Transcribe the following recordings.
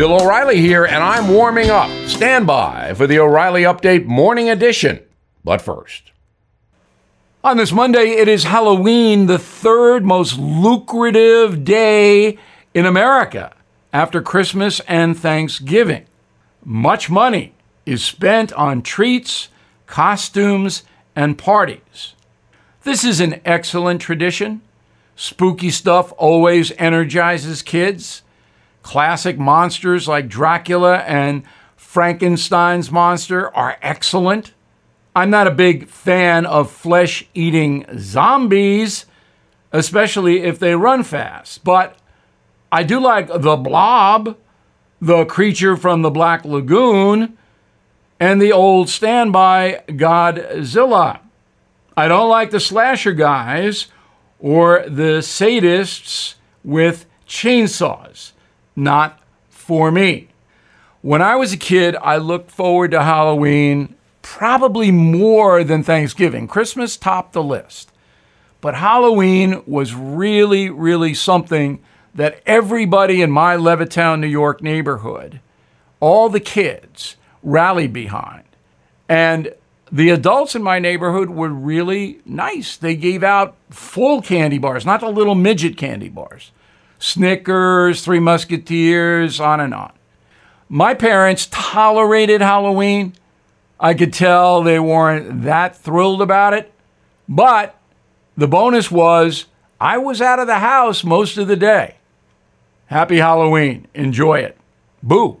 Bill O'Reilly here, and I'm warming up. Stand by for the O'Reilly Update Morning Edition. But first, on this Monday, it is Halloween, the third most lucrative day in America after Christmas and Thanksgiving. Much money is spent on treats, costumes, and parties. This is an excellent tradition. Spooky stuff always energizes kids. Classic monsters like Dracula and Frankenstein's monster are excellent. I'm not a big fan of flesh eating zombies, especially if they run fast, but I do like the blob, the creature from the Black Lagoon, and the old standby Godzilla. I don't like the slasher guys or the sadists with chainsaws. Not for me. When I was a kid, I looked forward to Halloween probably more than Thanksgiving. Christmas topped the list. But Halloween was really, really something that everybody in my Levittown, New York neighborhood, all the kids, rallied behind. And the adults in my neighborhood were really nice. They gave out full candy bars, not the little midget candy bars. Snickers, Three Musketeers, on and on. My parents tolerated Halloween. I could tell they weren't that thrilled about it. But the bonus was I was out of the house most of the day. Happy Halloween. Enjoy it. Boo.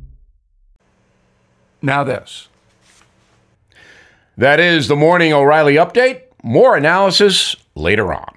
Now, this. That is the Morning O'Reilly Update. More analysis later on.